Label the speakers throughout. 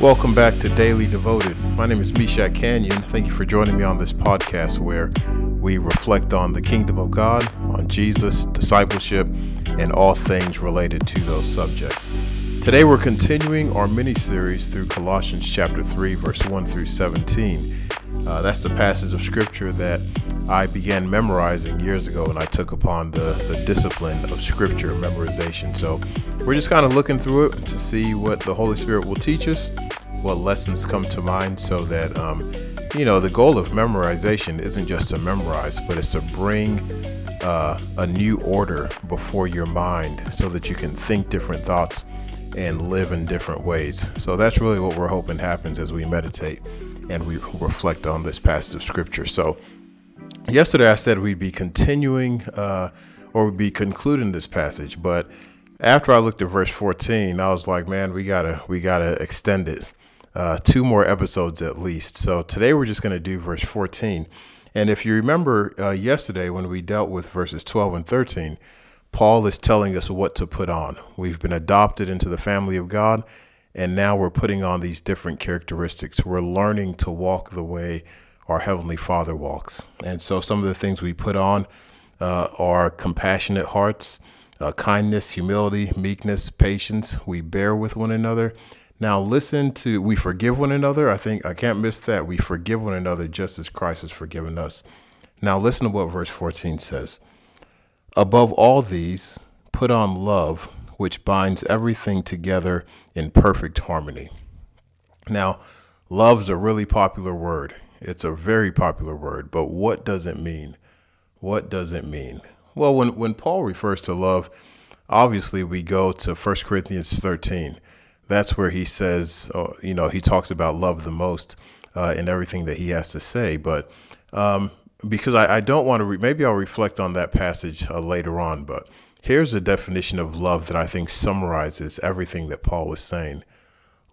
Speaker 1: Welcome back to Daily Devoted. My name is Meshach Kanyion. Thank you for joining me on this podcast where we reflect on the kingdom of God, on Jesus, discipleship, and all things related to those subjects. Today we're continuing our mini series through Colossians chapter 3, verse 1 through 17. Uh, that's the passage of scripture that I began memorizing years ago and I took upon the, the discipline of scripture memorization. So we're just kind of looking through it to see what the Holy Spirit will teach us, what lessons come to mind, so that, um, you know, the goal of memorization isn't just to memorize, but it's to bring uh, a new order before your mind so that you can think different thoughts and live in different ways. So that's really what we're hoping happens as we meditate and we reflect on this passage of scripture. So yesterday I said we'd be continuing uh, or we'd be concluding this passage, but after I looked at verse 14, I was like, man, we gotta we gotta extend it. Uh, two more episodes at least. So today we're just going to do verse 14. And if you remember uh, yesterday when we dealt with verses 12 and 13, Paul is telling us what to put on. We've been adopted into the family of God, and now we're putting on these different characteristics. We're learning to walk the way our Heavenly Father walks. And so some of the things we put on uh, are compassionate hearts, uh, kindness, humility, meekness, patience. We bear with one another. Now, listen to, we forgive one another. I think I can't miss that. We forgive one another just as Christ has forgiven us. Now, listen to what verse 14 says. Above all these, put on love, which binds everything together in perfect harmony. Now, love's a really popular word. It's a very popular word, but what does it mean? What does it mean? Well, when, when Paul refers to love, obviously we go to 1 Corinthians 13. That's where he says, uh, you know, he talks about love the most uh, in everything that he has to say. But um, because I, I don't want to, re- maybe I'll reflect on that passage uh, later on. But here's a definition of love that I think summarizes everything that Paul is saying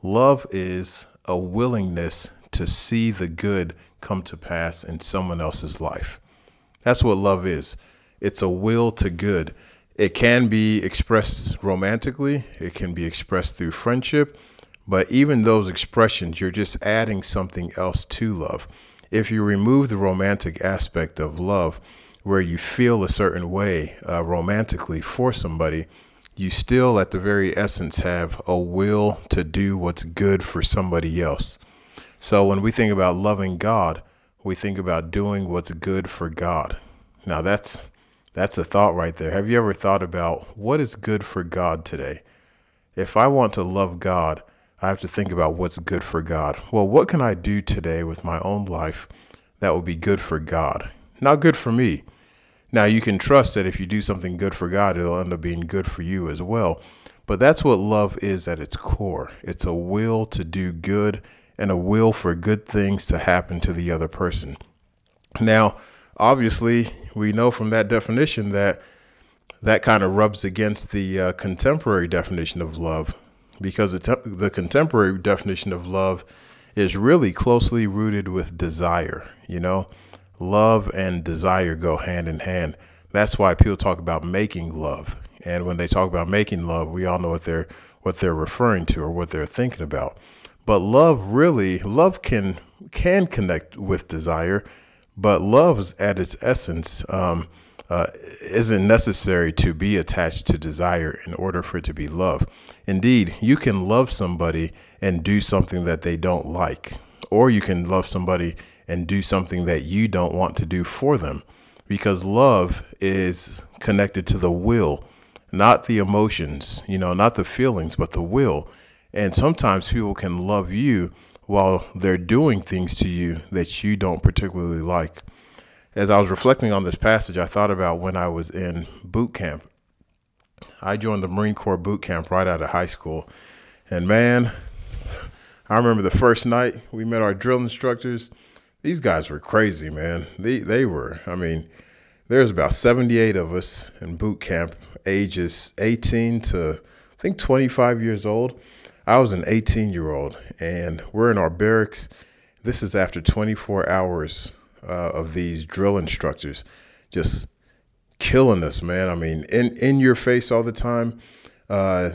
Speaker 1: love is a willingness to see the good come to pass in someone else's life. That's what love is. It's a will to good. It can be expressed romantically, it can be expressed through friendship, but even those expressions, you're just adding something else to love. If you remove the romantic aspect of love, where you feel a certain way uh, romantically for somebody, you still, at the very essence, have a will to do what's good for somebody else. So when we think about loving God, we think about doing what's good for God. Now that's that's a thought right there. Have you ever thought about what is good for God today? If I want to love God, I have to think about what's good for God. Well, what can I do today with my own life that will be good for God? Not good for me. Now, you can trust that if you do something good for God, it'll end up being good for you as well. But that's what love is at its core it's a will to do good and a will for good things to happen to the other person. Now, obviously, we know from that definition that that kind of rubs against the uh, contemporary definition of love because the, te- the contemporary definition of love is really closely rooted with desire. You know, love and desire go hand in hand. That's why people talk about making love. And when they talk about making love, we all know what they're what they're referring to or what they're thinking about. But love really, love can can connect with desire, but love at its essence um, uh, isn't necessary to be attached to desire in order for it to be love. Indeed, you can love somebody and do something that they don't like, or you can love somebody and do something that you don't want to do for them, because love is connected to the will, not the emotions, you know, not the feelings, but the will. And sometimes people can love you while they're doing things to you that you don't particularly like. As I was reflecting on this passage, I thought about when I was in boot camp. I joined the Marine Corps boot camp right out of high school. And man, I remember the first night we met our drill instructors. These guys were crazy, man. They they were. I mean, there's about 78 of us in boot camp, ages 18 to I think 25 years old. I was an 18 year old, and we're in our barracks. This is after 24 hours uh, of these drill instructors just killing us, man. I mean, in in your face all the time. Uh,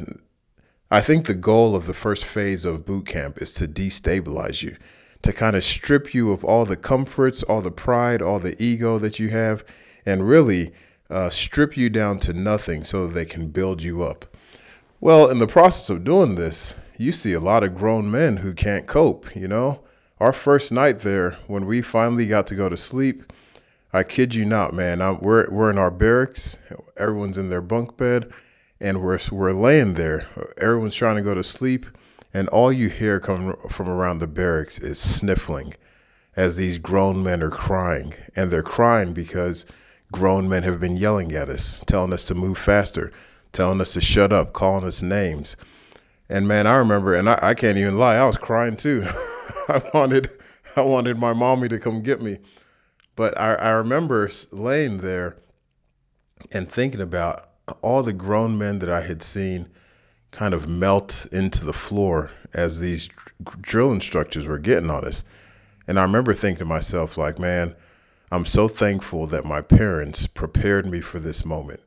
Speaker 1: I think the goal of the first phase of boot camp is to destabilize you, to kind of strip you of all the comforts, all the pride, all the ego that you have, and really uh, strip you down to nothing so that they can build you up. Well, in the process of doing this, you see a lot of grown men who can't cope, you know? Our first night there, when we finally got to go to sleep, I kid you not, man. I'm, we're we're in our barracks. Everyone's in their bunk bed, and we're we're laying there. Everyone's trying to go to sleep, and all you hear coming from around the barracks is sniffling, as these grown men are crying, and they're crying because grown men have been yelling at us, telling us to move faster, telling us to shut up, calling us names. And man, I remember, and I, I can't even lie, I was crying too. I wanted I wanted my mommy to come get me. But I, I remember laying there and thinking about all the grown men that I had seen kind of melt into the floor as these drill instructors were getting on us. And I remember thinking to myself, like, man, I'm so thankful that my parents prepared me for this moment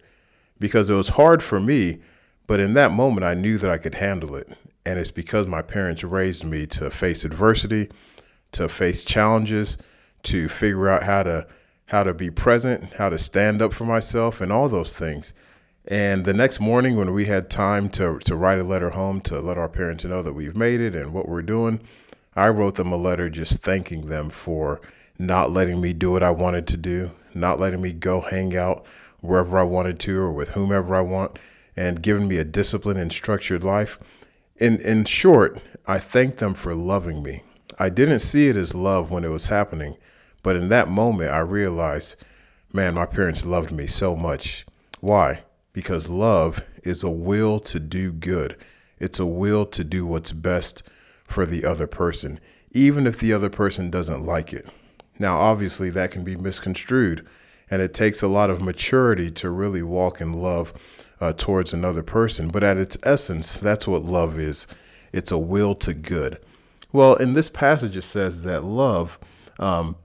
Speaker 1: because it was hard for me, but in that moment, I knew that I could handle it. And it's because my parents raised me to face adversity, to face challenges, to figure out how to how to be present, how to stand up for myself, and all those things. And the next morning, when we had time to to write a letter home to let our parents know that we've made it and what we're doing, I wrote them a letter just thanking them for not letting me do what I wanted to do, not letting me go hang out wherever I wanted to or with whomever I want, and giving me a disciplined and structured life. In in short, I thanked them for loving me. I didn't see it as love when it was happening. But in that moment, I realized, man, my parents loved me so much. Why? Because love is a will to do good, it's a will to do what's best for the other person, even if the other person doesn't like it. Now, obviously, that can be misconstrued, and it takes a lot of maturity to really walk in love uh, towards another person. But at its essence, that's what love is it's a will to good. Well, in this passage, it says that love um,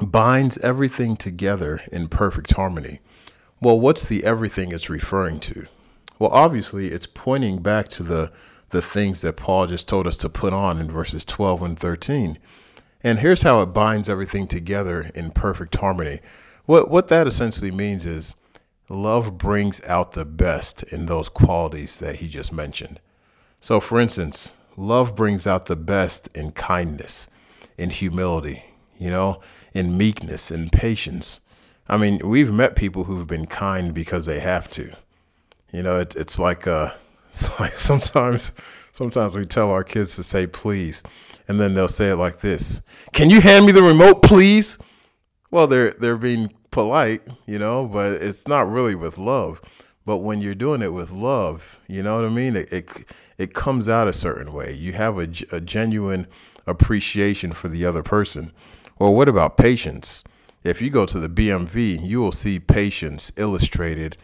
Speaker 1: binds everything together in perfect harmony. Well, what's the everything it's referring to? Well, obviously, it's pointing back to the the things that Paul just told us to put on in verses 12 and 13. And here's how it binds everything together in perfect harmony. What what that essentially means is love brings out the best in those qualities that he just mentioned. So for instance, love brings out the best in kindness, in humility, you know, in meekness in patience. I mean, we've met people who've been kind because they have to. You know, it, it's like uh, it's like sometimes sometimes we tell our kids to say please, and then they'll say it like this: "Can you hand me the remote, please?" Well, they're they're being polite, you know, but it's not really with love. But when you're doing it with love, you know what I mean? It it, it comes out a certain way. You have a, a genuine appreciation for the other person. Well, what about patience? If you go to the BMV, you will see patience illustrated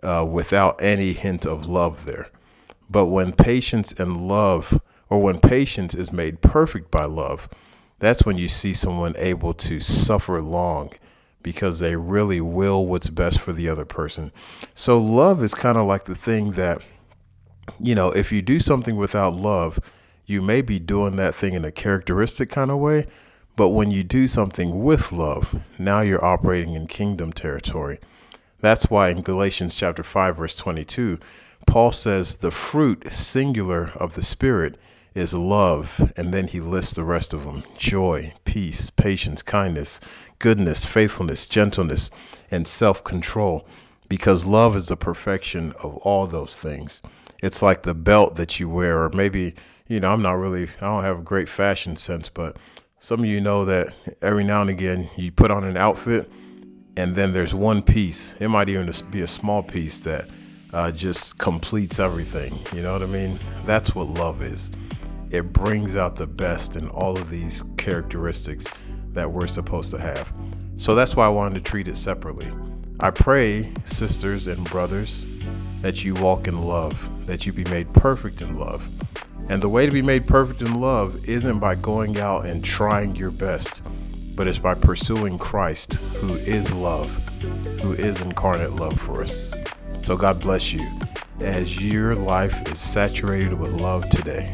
Speaker 1: uh, without any hint of love there. But when patience and love, or when patience is made perfect by love, that's when you see someone able to suffer long because they really will what's best for the other person. So, love is kind of like the thing that, you know, if you do something without love, you may be doing that thing in a characteristic kind of way, but when you do something with love, now you're operating in kingdom territory. That's why in Galatians chapter 5 verse 22, Paul says the fruit singular of the spirit is love, and then he lists the rest of them: joy, peace, patience, kindness, goodness, faithfulness, gentleness, and self-control. Because love is the perfection of all those things. It's like the belt that you wear, or maybe, you know, I'm not really, I don't have a great fashion sense, but some of you know that every now and again you put on an outfit and then there's one piece. It might even be a small piece that uh, just completes everything. You know what I mean? That's what love is. It brings out the best in all of these characteristics that we're supposed to have. So that's why I wanted to treat it separately. I pray, sisters and brothers, that you walk in love, that you be made perfect in love and the way to be made perfect in love isn't by going out and trying your best, but it's by pursuing Christ, who is love, who is incarnate love for us. So God bless you. as your life is saturated with love today.